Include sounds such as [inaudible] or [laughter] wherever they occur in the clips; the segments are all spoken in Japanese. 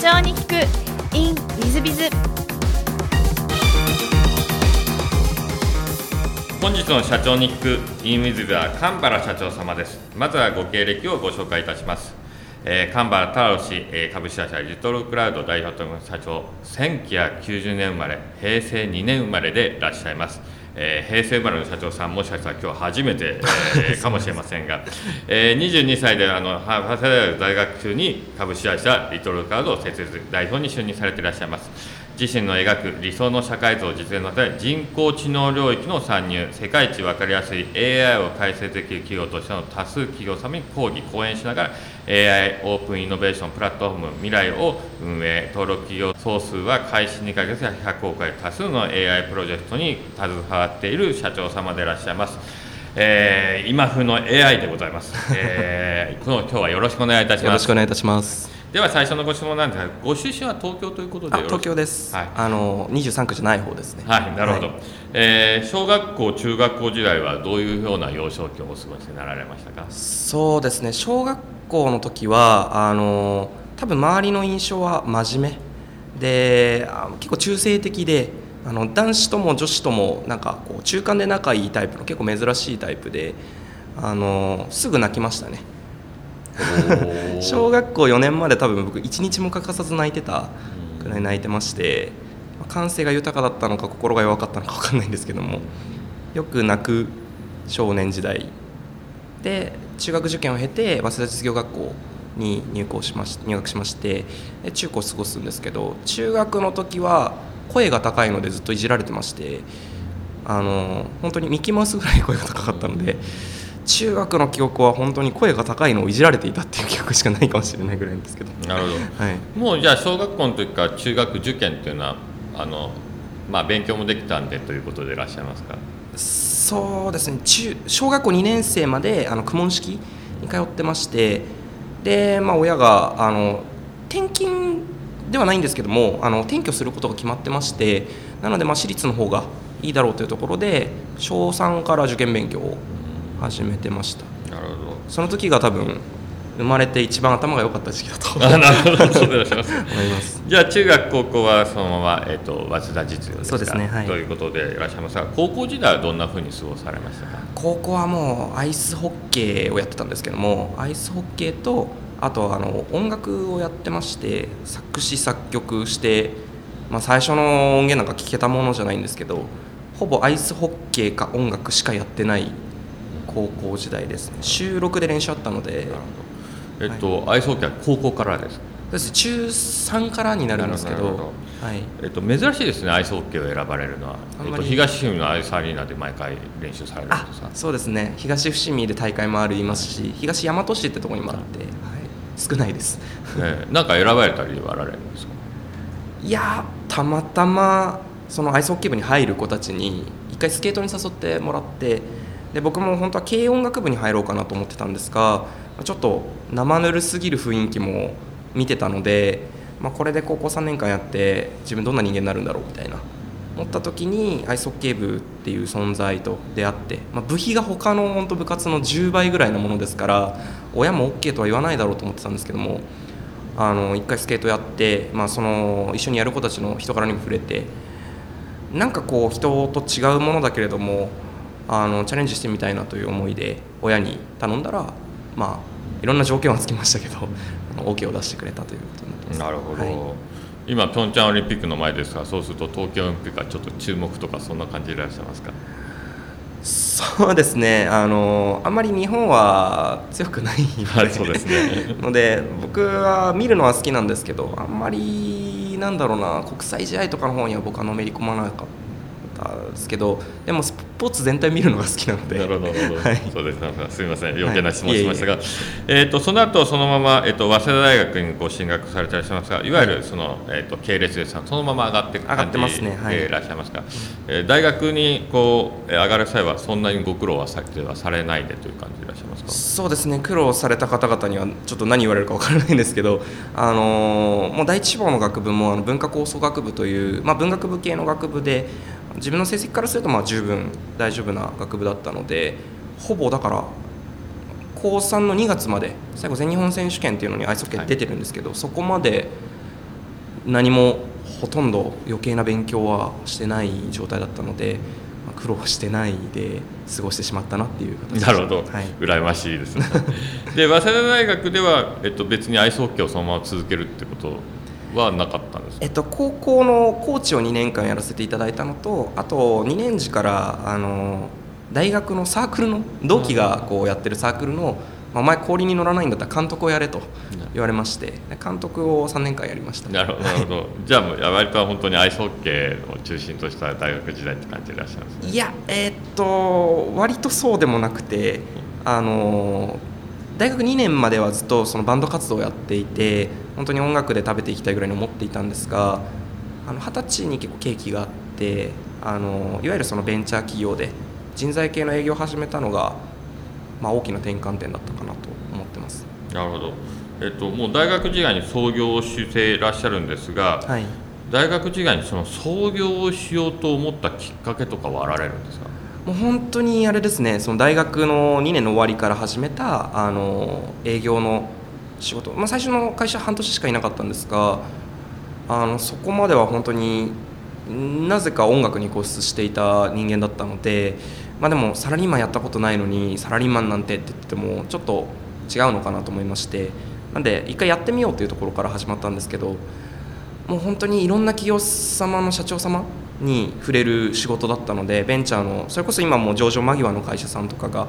長に聞く in ウィズビズ。本日の社長に聞く in ウィズビズは神原社長様です。まずはご経歴をご紹介いたします。えー、神原太郎氏、えー、株式会社リトルクラウド代表と社長。1990年生まれ平成2年生まれでいらっしゃいます。えー、平成生まれの社長さんもしかしたら今日初めて、えー、[laughs] かもしれませんが、えー、22歳であの早稲田大学中に株式会社リトルカードを設立代表に就任されていらっしゃいます自身の描く理想の社会像を実現のため人工知能領域の参入世界一分かりやすい AI を開設できる企業としての多数企業様に講義講演しながら AI オープンイノベーションプラットフォーム未来を運営登録企業総数は開始2ヶ月で100億回多数の AI プロジェクトに携わっている社長様でいらっしゃいます。えー、今風の AI でございます、えー、この今日はよろしくお願いいたします。よろしくお願いいたします。では最初のご質問なんですが、ご出身は東京ということで東京です。はい、あの二十三区じゃない方ですね。はい、なるほど。はい、えー、小学校中学校時代はどういうような幼少期をお過ごしになられましたか？そうですね。小学校の時はあの多分周りの印象は真面目で結構中性的で。あの男子とも女子ともなんかこう中間で仲いいタイプの結構珍しいタイプであのすぐ泣きましたね [laughs] 小学校4年まで多分僕1日も欠かさず泣いてたくらい泣いてまして感性が豊かだったのか心が弱かったのか分かんないんですけどもよく泣く少年時代で中学受験を経て早稲田実業学校に入校しまし入学しまして中高を過ごすんですけど中学の時は声が高いのでずっといじられてましてあの本当にミッキーマウスぐらい声が高かったので。中学の記憶は本当に声が高いのをいじられていたっていう記憶しかないかもしれないぐらいですけど。なるほど、はい、もうじゃあ小学校の時から中学受験っていうのはあの、まあ、勉強もできたんでということでいらっしゃいますか？そうですね。中小学校2年生まであの公文式に通ってまして。で、まあ、親があの転勤ではないんですけどもあの転居することが決まってまして。なのでまあ私立の方がいいだろうというところで小3から受験勉強を始めてました。なるほど。その時が多分生まれて一番頭が良かった時期だと思 [laughs] います。じゃあ中学高校はそのまま、えーと、早稲田実業ですそうですね、はい、ということでいらっしゃいますが高校時代はどんなふうに過ごされましたか？高校はもうアイスホッケーをやってたんですけどもアイスホッケーとあとあの音楽をやってまして作詞作曲して、まあ、最初の音源なんか聴けたものじゃないんですけどほぼアイスホッケーか音楽しかやってない高校時代ですね。週6で練習あったので。えっと、はい、アイスホッケーは高校からですです。中3からになるんですけど。はい。えっと、珍しいですねアイスホッケーを選ばれるのは、えっと、東伏見のアイスアリーナで毎回練習されるんですか？そうですね。東伏見で大会もありますし東大和市ってところにもあって、はい、少ないです、えー、なんか選ばれたりはあられるんですか？いやたまたまそのアイスホッケー部に入る子たちに一回スケートに誘ってもらってで僕も本当は軽音楽部に入ろうかなと思ってたんですがちょっと生ぬるすぎる雰囲気も見てたので、まあ、これで高校3年間やって自分どんな人間になるんだろうみたいな思った時にアイスホッケー部っていう存在と出会って、まあ、部費が他の本当部活の10倍ぐらいのものですから親も OK とは言わないだろうと思ってたんですけどもあの1回スケートやって、まあ、その一緒にやる子たちの人柄にも触れてなんかこう人と違うものだけれどもあのチャレンジしてみたいなという思いで親に頼んだらまあいろんな条件はつきましたけど [laughs] OK を出してくれたということになってます。なるほど、はい、今ピョンチャンオリンピックの前ですがそうすると東京オリンピックはちょっと注目とかそんな感じでいらっしゃいますか？そうですね。あのあんまり日本は強くないはい、[laughs] そうですね。[laughs] ので僕は見るのは好きなんですけどあんまりなんだろうな国際試合とかの方には僕はのめり込まなかったったんですけどでもスポーツ全体見るのが好きなので。なるほど、はい、そうですすみません。余計な質問しましたが、はい、え。ーと、その後そのまま、えーと、早稲田大学にご進学されていらっしゃいますがいわゆるその、えーと、系列でそのまま上がっていく感じでいらっしゃいますか、ねはい、えー、大学にこう上がる際はそんなにご苦労はさはされないでという感じでいらっしゃいますか？そうですね。苦労された方々にはちょっと何言われるか分からないんですけど、あのー、もう第一志望の学部もあの文化構想学部という、まあ、文学部系の学部で自分の成績からするとまあ十分大丈夫な学部だったのでほぼだから高3の2月まで最後全日本選手権っていうのにアイスホッケー出てるんですけど、はい、そこまで何もほとんど余計な勉強はしてない状態だったので、まあ苦労してないで過ごしてしまったなっていう形なるほど、はい、羨ましいですね。で早稲田大学では、えっと、別にアイスホッケーをそのまま続けるってことはなかったんですか？えっと、高校のコーチを2年間やらせていただいたのとあと2年時からあの大学のサークルの同期がこうやってるサークルの、まあ、お前氷に乗らないんだったら監督をやれと言われましてで監督を3年間やりました。なるほどなるほど。[laughs] じゃあもう割と本当にアイスホッケーを中心とした大学時代って感じでいらっしゃるんですね。いやえーっと割とそうでもなくてあの大学2年まではずっとそのバンド活動をやっていて本当に音楽で食べていきたいぐらいに思っていたんですがあの二十歳に結構契機があってあのいわゆるそのベンチャー企業で人材系の営業を始めたのが、まあ、大きな転換点だったかなと思ってます。なるほど、えっと、もう大学時代に創業をしていらっしゃるんですが、はい。大学時代にその創業をしようと思ったきっかけとかはあられるんですか？もう本当にあれですねその大学の2年の終わりから始めたあの営業の仕事、まあ、最初の会社半年しかいなかったんですがあのそこまでは本当になぜか音楽に固執していた人間だったので、まあ、でもサラリーマンやったことないのにサラリーマンなんてって言ってもちょっと違うのかなと思いまして。なんで一回やってみようというところから始まったんですけどもう本当にいろんな企業様の社長様に触れる仕事だったのでベンチャーのそれこそ今もう上場間際の会社さんとかが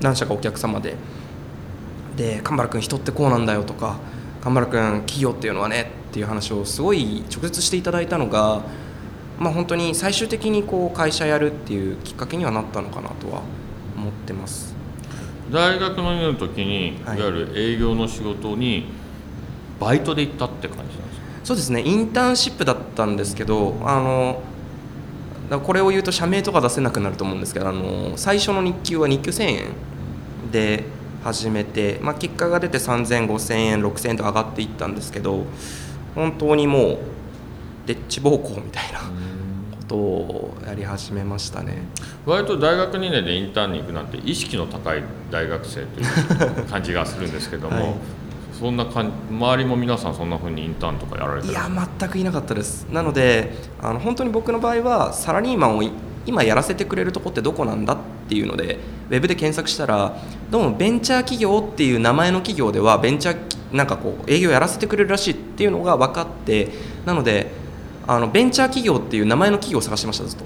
何社かお客様でで神原君人ってこうなんだよとか神原君企業っていうのはねっていう話をすごい直接していただいたのがまあ本当に最終的にこう会社やるっていうきっかけにはなったのかなとは思ってます。大学の2年の時に、はい。い、わゆる営業の仕事にバイトで行ったって感じなんですか？そうですねインターンシップだったんですけどあのこれを言うと社名とか出せなくなると思うんですけどあの最初の日給は日給1000円で始めて、まあ、結果が出て3000、5000円、6000円と上がっていったんですけど本当にもうでっち奉公みたいなことをやり始めましたね。割と大学2年でインターンに行くなんて意識の高い大学生という感じがするんですけども、[laughs] はいそんな感じ周りも皆さんそんな風にインターンとかやられてる？いや全くいなかったです。なのであの本当に僕の場合はサラリーマンをい今やらせてくれるとこってどこなんだっていうのでウェブで検索したらどうもベンチャー企業っていう名前の企業ではベンチャーなんかこう営業やらせてくれるらしいっていうのが分かってなのであのベンチャー企業っていう名前の企業を探してましたずっと。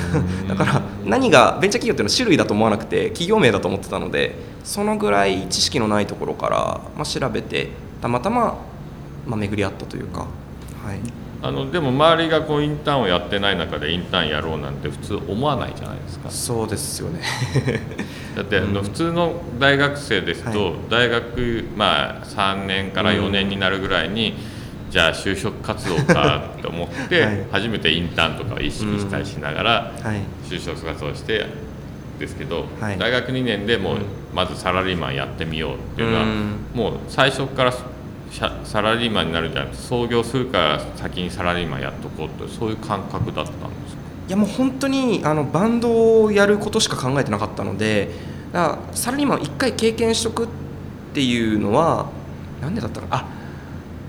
[laughs] だから何がベンチャー企業っていうのは種類だと思わなくて企業名だと思ってたのでそのぐらい知識のないところから、まあ、調べてたまたま、まあ、巡り合ったというか、はい、あのでも周りがこうインターンをやってない中でインターンやろうなんて普通思わないじゃないですか。そうですよね。[laughs] だってあの普通の大学生ですと、はい。大学まあ3年から4年になるぐらいに、じゃあ就職活動かと思って、はい。初めてインターンとかを意識したりしながらはい。就職活動してですけど、はい。大学2年でもううんまずサラリーマンやってみようっていうのは、うん。もう最初からサラリーマンになるんじゃなくて創業するから先にサラリーマンやっとこうとそういう感覚だったんですか？いやもう本当にあのバンドをやることしか考えてなかったのでだからサラリーマンを1回経験しとくっていうのはなんでだったかな？あ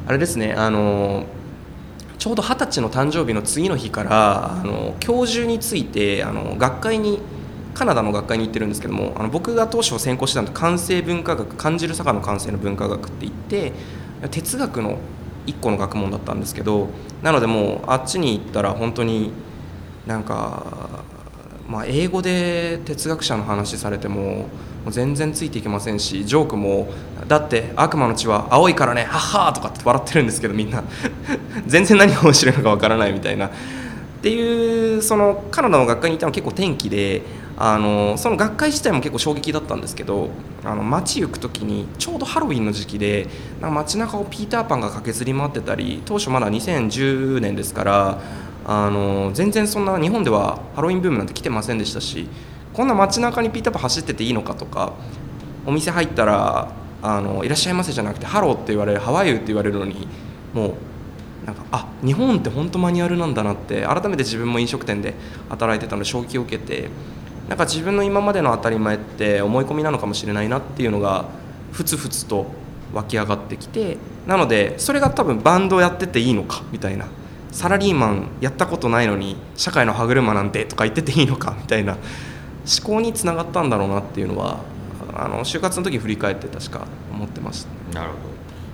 あれですねあのちょうど二十歳の誕生日の次の日からあの教授についてあの学会にカナダの学会に行ってるんですけどもあの僕が当初専攻してたのは感性文化学感じる坂の感性の文化学って言って哲学の一個の学問だったんですけどなのでもうあっちに行ったら本当になんか、まあ、英語で哲学者の話されてももう全然ついていけませんしジョークも「だって悪魔の血は青いからねはっはー」とかって笑ってるんですけどみんな。[laughs] 全然何が面白いのかわからないみたいな。っていうそのカナダの学会に行ったの結構転機であのその学会自体も結構衝撃だったんですけどあの街行く時にちょうどハロウィンの時期でなんか街中をピーターパンが駆けずり回ってたり当初まだ2010年ですからあの全然そんな日本ではハロウィンブームなんて来てませんでしたしこんな街中にピーターパン走ってていいのかとかお店入ったらあの「いらっしゃいませ」じゃなくて「Hello」って言われる「ハワイユー」って言われるのにもうなんかあ日本って本当マニュアルなんだなって改めて自分も飲食店で働いてたので衝撃を受けてなんか自分の今までの当たり前って思い込みなのかもしれないなっていうのがふつふつと湧き上がってきてなのでそれが多分バンドやってていいのかみたいなサラリーマンやったことないのに社会の歯車なんてとか言ってていいのかみたいな思考につながったんだろうなっていうのはあの就活の時振り返って確か思ってました。なるほど。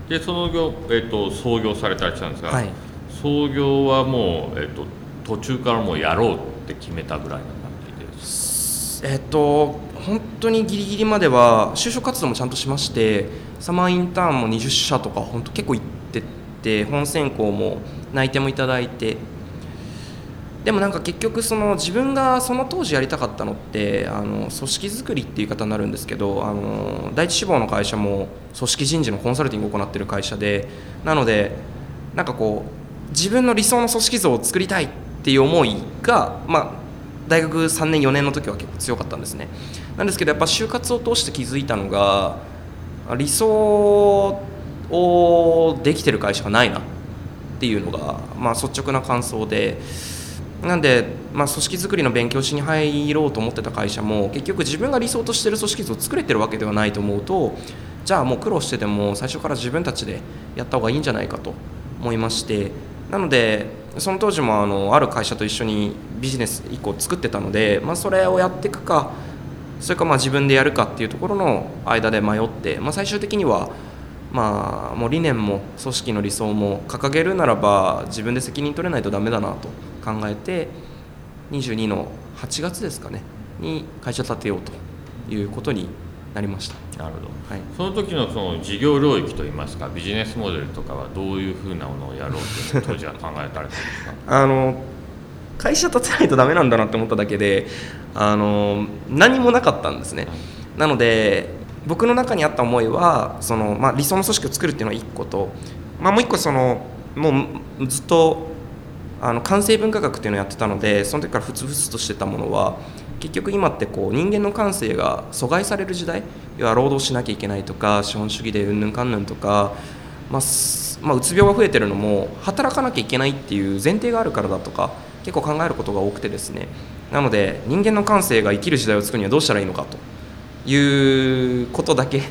でその業、えーと、創業されたりしたんですが、はい、創業はもう、えーと、途中からもうやろうって決めたぐらいな感じで。すえっ、ー、と本当にギリギリまでは就職活動もちゃんとしましてサマーインターンも20社とか本当結構行ってて本選考も内定もいただいてでもなんか結局その自分がその当時やりたかったのってあの組織づくりっていう言い方になるんですけどあの第一志望の会社も組織人事のコンサルティングを行ってる会社でなのでなんかこう自分の理想の組織像を作りたいっていう思いが、まあ、大学3年4年の時は結構強かったんですね。なんですけどやっぱ就活を通して気づいたのが理想をできてる会社がないなっていうのが、まあ、率直な感想でなんで、まあ、組織づくりの勉強しに入ろうと思ってた会社も結局自分が理想としてる組織図を作れてるわけではないと思うとじゃあもう苦労してても最初から自分たちでやった方がいいんじゃないかと思いましてなのでその当時もあのある会社と一緒にビジネス1個作ってたので、まあ、それをやっていくかそれかまあ自分でやるかっていうところの間で迷って、まあ、最終的にはまあ、もう理念も組織の理想も掲げるならば自分で責任取れないとダメだなと考えて22の8月ですかねに会社立てようということになりました。なるほど、はい、その時のその事業領域といいますかビジネスモデルとかはどういうふうなものをやろうと当時は考えたんですか？[laughs] あの会社立てないとダメなんだなって思っただけであの何もなかったんですね、なので僕の中にあった思いはその、まあ、理想の組織を作るっていうのは1個と、まあ、もう1個そのもうずっとあの感性文化学っていうのをやってたのでその時からふつふつとしてたものは結局今ってこう人間の感性が阻害される時代要は労働しなきゃいけないとか資本主義でうんぬんかんぬんとか、まあ、まあ、うつ病が増えてるのも働かなきゃいけないっていう前提があるからだとか結構考えることが多くてですね。なので人間の感性が生きる時代を作るにはどうしたらいいのかと。いうことだけ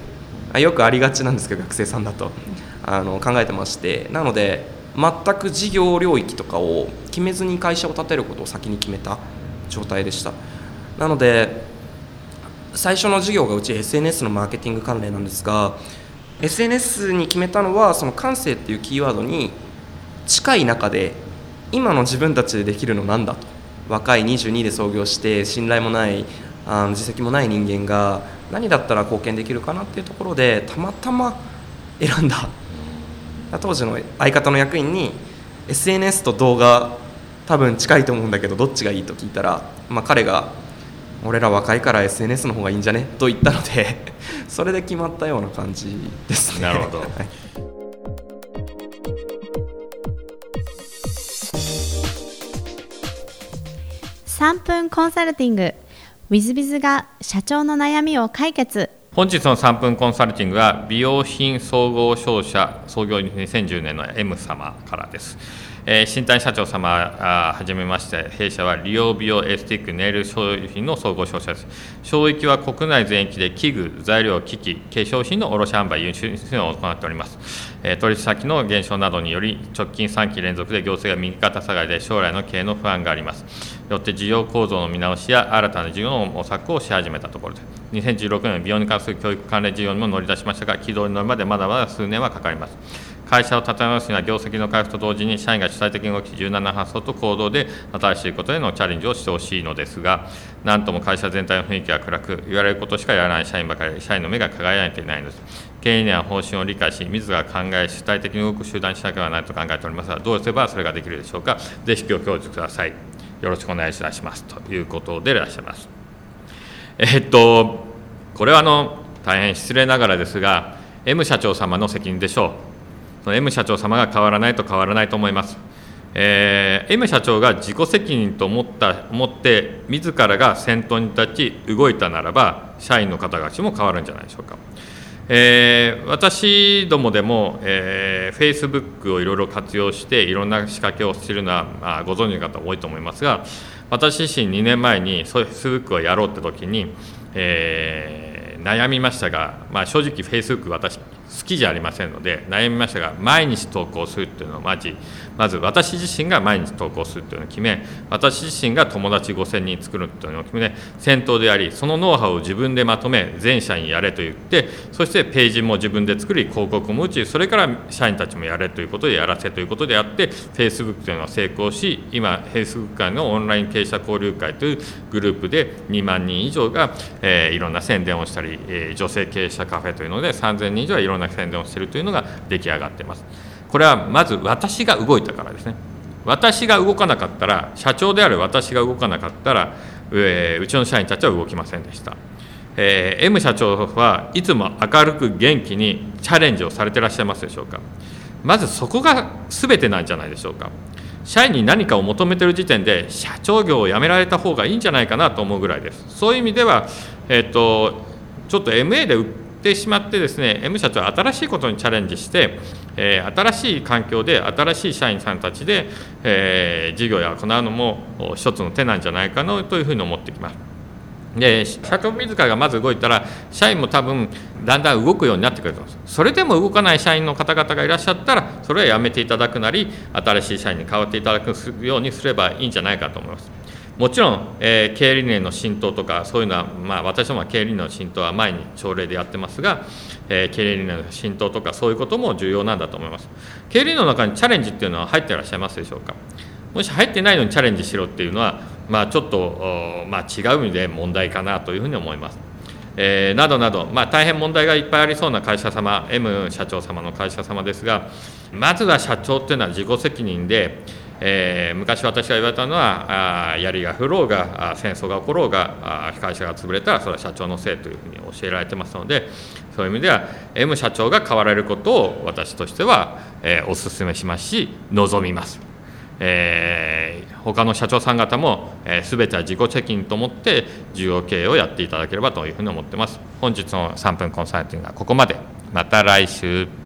よくありがちなんですけど学生さんだと。あの考えてまして。なので全く事業領域とかを決めずに会社を建てることを先に決めた状態でした。なので最初の事業がうち SNS のマーケティング関連なんですが SNS に決めたのはその感性っていうキーワードに近い中で今の自分たちでできるのなんだと。若い22で創業して信頼もないあの実績もない人間が何だったら貢献できるかなっていうところでたまたま選んだ当時の相方の役員に SNS と動画多分近いと思うんだけどどっちがいいと聞いたら、まあ、彼が「俺ら若いから SNS の方がいいんじゃね?」と言ったので [laughs] それで決まったような感じですね。なるほど、はい3分コンサルティング w i z b i z が社長の悩みを解決本日の3分コンサルティングは美容品総合商社創業2010年の M 様からです。えー、新谷社長様はじめまして。弊社は利用美容エスティックネイル商品の総合商社です。商域は国内全域で器具材料機器化粧品の卸販売輸出を行っております、えー、取引先の減少などにより直近3期連続で行政が右肩下がりで将来の経営の不安があります。よって事業構造の見直しや新たな事業の模索をし始めたところです2016年美容に関する教育関連事業にも乗り出しましたが軌道に乗るまでまだまだ数年はかかります。会社を立て直すには業績の回復と同時に社員が主体的に動き柔軟な発想と行動で新しいことへのチャレンジをしてほしいのですがなんとも会社全体の雰囲気が暗く言われることしかやらない社員ばかり社員の目が輝いていないのです。経営には方針を理解し自ら考え主体的に動く集団にしなければならないと考えておりますがどうすればそれができるでしょうか。ぜひご教授ください。よろしくお願いいたしますということでいらっしゃいます。えっとこれはあの大変失礼ながらですが M 社長様の責任でしょう。その M 社長様が変わらないと変わらないと思います。えー、M 社長が自己責任と思った思って自らが先頭に立ち動いたならば社員の方々も変わるんじゃないでしょうか。えー、私どもでも、えー、Facebook をいろいろ活用していろんな仕掛けをしているのは、まあ、ご存知の方多いと思いますが私自身2年前に Facebook をやろうって時に、えー悩みましたが、まあ、正直フェイスブック私好きじゃありませんので悩みましたが毎日投稿するっていうのをまずまず私自身が毎日投稿するっていうのを決め私自身が友達5000人作るっていうのを決め先頭でありそのノウハウを自分でまとめ全社員やれと言ってそしてページも自分で作り広告も打ちそれから社員たちもやれということでやらせということであって Facebook というのは成功し今 Facebook 会のオンライン経営者交流会というグループで2万人以上が、えー、いろんな宣伝をしたり、えー、女性経営者カフェというので3000人以上はいろんな宣伝をしているというのが出来上がっています。これはまず私が動いたからですね。私が動かなかったら社長である私が動かなかったら、えー、うちの社員たちは動きませんでした。えー、M 社長はいつも明るく元気にチャレンジをされてらっしゃいますでしょうかまずそこが全てなんじゃないでしょうか社員に何かを求めてる時点で社長業を辞められた方がいいんじゃないかなと思うぐらいですそういう意味では、えーと、ちょっと MA でってしまってですね M 社長は新しいことにチャレンジして、えー、新しい環境で新しい社員さんたちで、えー、事業を行うのも一つの手なんじゃないかなというふうに思ってきます。で社長自らがまず動いたら社員も多分だんだん動くようになってくると思います。それでも動かない社員の方々がいらっしゃったらそれはやめていただくなり新しい社員に変わっていただくようにすればいいんじゃないかと思います。もちろん、えー、経営理念の浸透とかそういうのは、まあ、私どもは経営理念の浸透は前に朝礼でやってますが、えー、経営理念の浸透とかそういうことも重要なんだと思います経営理念の中にチャレンジっていうのは入ってらっしゃいますでしょうか？もし入ってないのにチャレンジしろっていうのはまあ、ちょっと、まあ、違う意味で問題かなというふうに思います。えー、などなど、まあ、大変問題がいっぱいありそうな会社様 M 社長様の会社様ですがまずは社長っていうのは自己責任で、えー、昔私が言われたのはあ槍が降ろうが戦争が起ころうが会社が潰れたらそれは社長のせいというふうに教えられてますのでそういう意味では M 社長が変わられることを私としては、えー、お勧めしますし望みます。えー、他の社長さん方も、えー、全ては自己責任と思って事業経営をやっていただければというふうに思ってます。本日の3分コンサルティングはここまで。また来週。